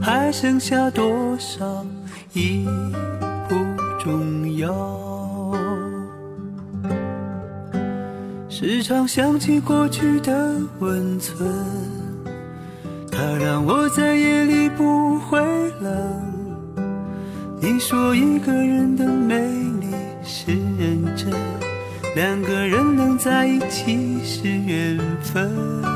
还剩下多少已不重要。时常想起过去的温存，它让我在夜里不会冷。你说一个人的美丽是认真，两个人能在一起是缘分。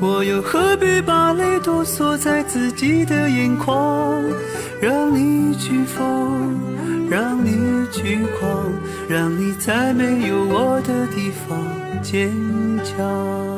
我又何必把泪都锁在自己的眼眶？让你去疯，让你去狂，让你在没有我的地方坚强。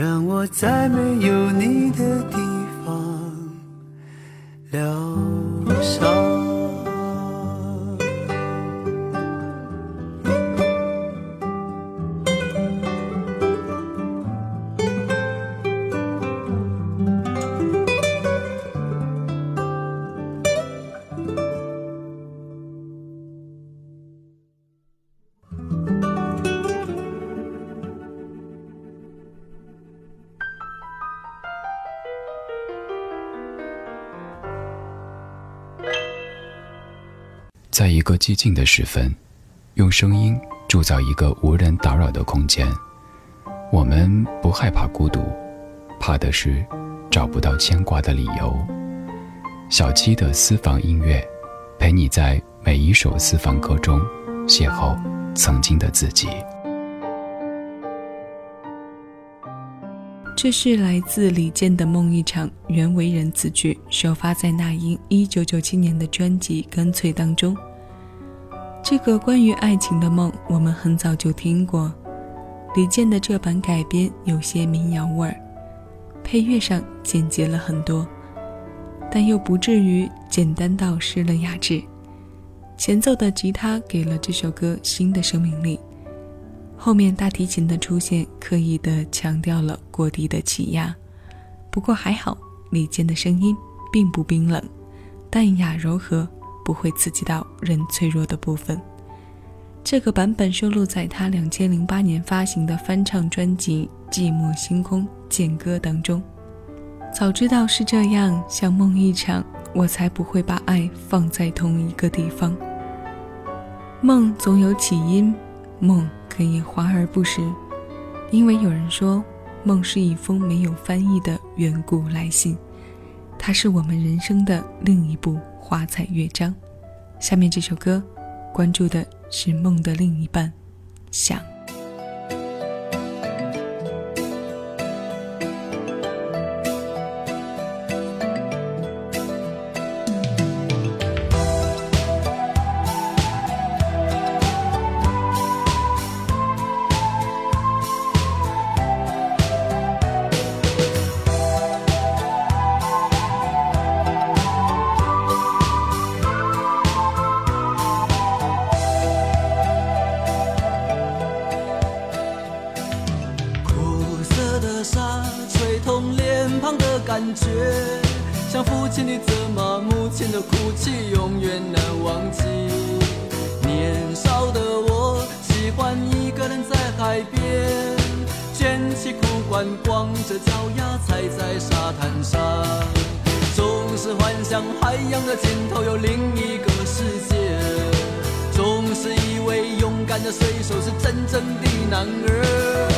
让我在没有你的地在一个寂静的时分，用声音铸造一个无人打扰的空间。我们不害怕孤独，怕的是找不到牵挂的理由。小七的私房音乐，陪你在每一首私房歌中邂逅曾经的自己。这是来自李健的《梦一场》，原为人词句，首发在那英一九九七年的专辑《干脆》当中。这个关于爱情的梦，我们很早就听过。李健的这版改编有些民谣味儿，配乐上简洁了很多，但又不至于简单到失了雅致。前奏的吉他给了这首歌新的生命力，后面大提琴的出现刻意的强调了过低的气压。不过还好，李健的声音并不冰冷，淡雅柔和。不会刺激到人脆弱的部分。这个版本收录在他两千零八年发行的翻唱专辑《寂寞星空剑歌》当中。早知道是这样，像梦一场，我才不会把爱放在同一个地方。梦总有起因，梦可以华而不实，因为有人说，梦是一封没有翻译的远古来信。它是我们人生的另一部花彩乐章。下面这首歌，关注的是梦的另一半，想。一个人在海边，卷起裤管，光着脚丫踩在沙滩上，总是幻想海洋的尽头有另一个世界，总是以为勇敢的水手是真正的男儿，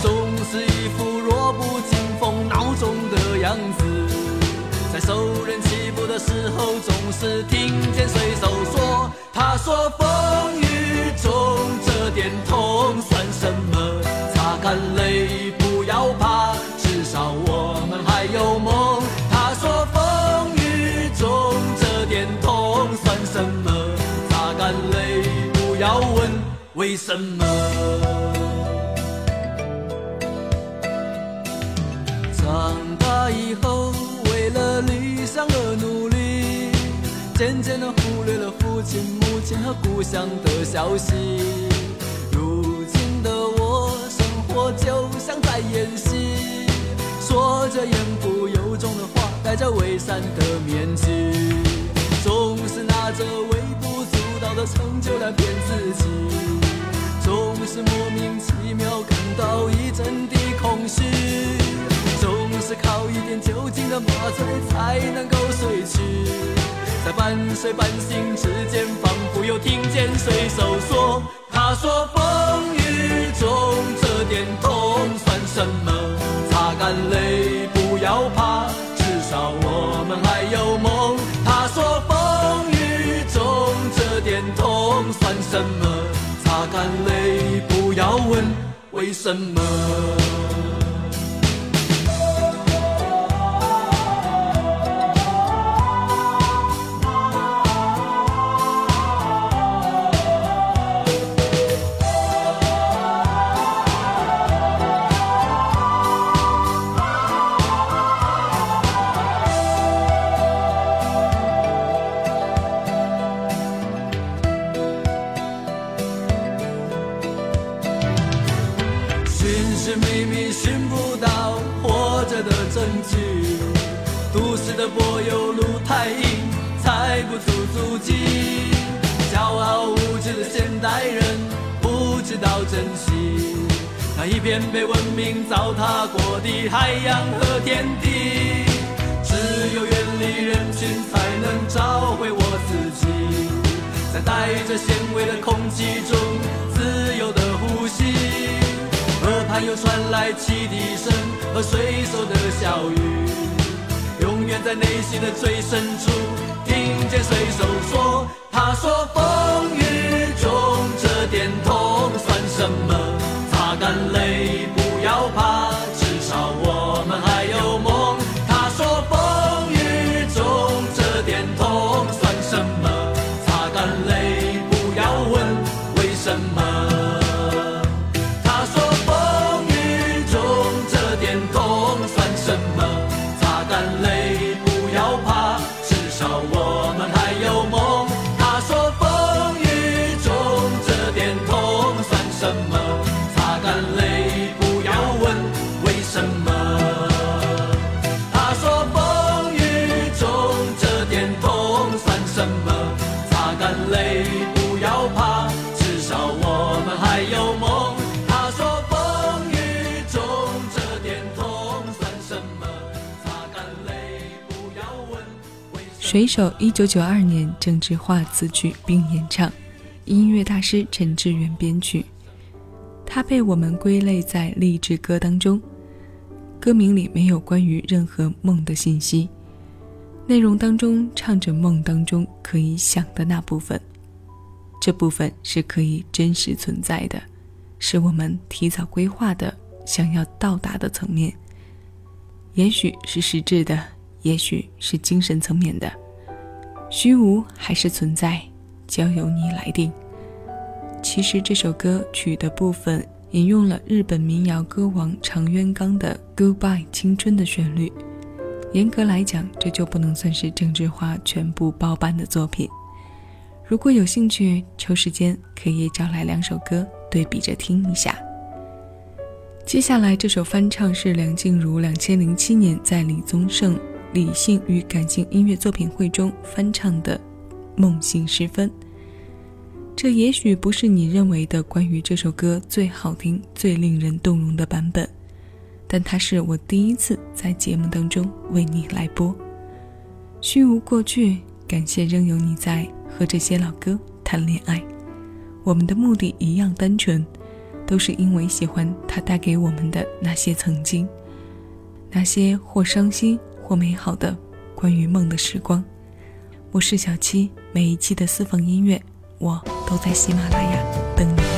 总是一副弱不禁风孬种的。样子，在受人欺负的时候，总是听见水手说：“他说风什么？长大以后为了理想而努力。渐渐地忽略了父亲、母亲和故乡的消息。如今的我，生活就像在演戏，说着言不由衷的话，戴着伪善的面具，总是拿着微不足道的成就来骗自己，总是莫名其妙感到一阵的空虚，总是靠一点酒精的麻醉才能够睡去。在半睡半醒之间，仿佛又听见水手说：“他说为什么。一片被文明糟蹋过的海洋和天地，只有远离人群，才能找回我自己。在带着咸味的空气中，自由的呼吸。河畔又传来汽笛声和水手的笑语，永远在内心的最深处，听见水手说：“他说风雨中这点痛算什么？”眼泪，不要怕，水手一九九二年郑智化词曲并演唱，音乐大师陈志远编曲。它被我们归类在励志歌当中，歌名里没有关于任何梦的信息，内容当中唱着梦当中可以想的那部分，这部分是可以真实存在的，是我们提早规划的，想要到达的层面。也许是实质的，也许是精神层面的，虚无还是存在，交由你来定。其实这首歌曲的部分引用了日本民谣歌王长渊刚的《Goodbye 青春》的旋律。严格来讲，这就不能算是郑智化全部包办的作品。如果有兴趣，抽时间可以找来两首歌对比着听一下。接下来这首翻唱是梁静茹两千零七年在李宗盛《理性与感性音乐作品会》中翻唱的《梦醒时分》。这也许不是你认为的关于这首歌最好听、最令人动容的版本，但它是我第一次在节目当中为你来播。虚无过去，感谢仍有你在和这些老歌谈恋爱。我们的目的一样单纯。都是因为喜欢它带给我们的那些曾经，那些或伤心或美好的关于梦的时光。我是小七，每一期的私房音乐，我都在喜马拉雅等你。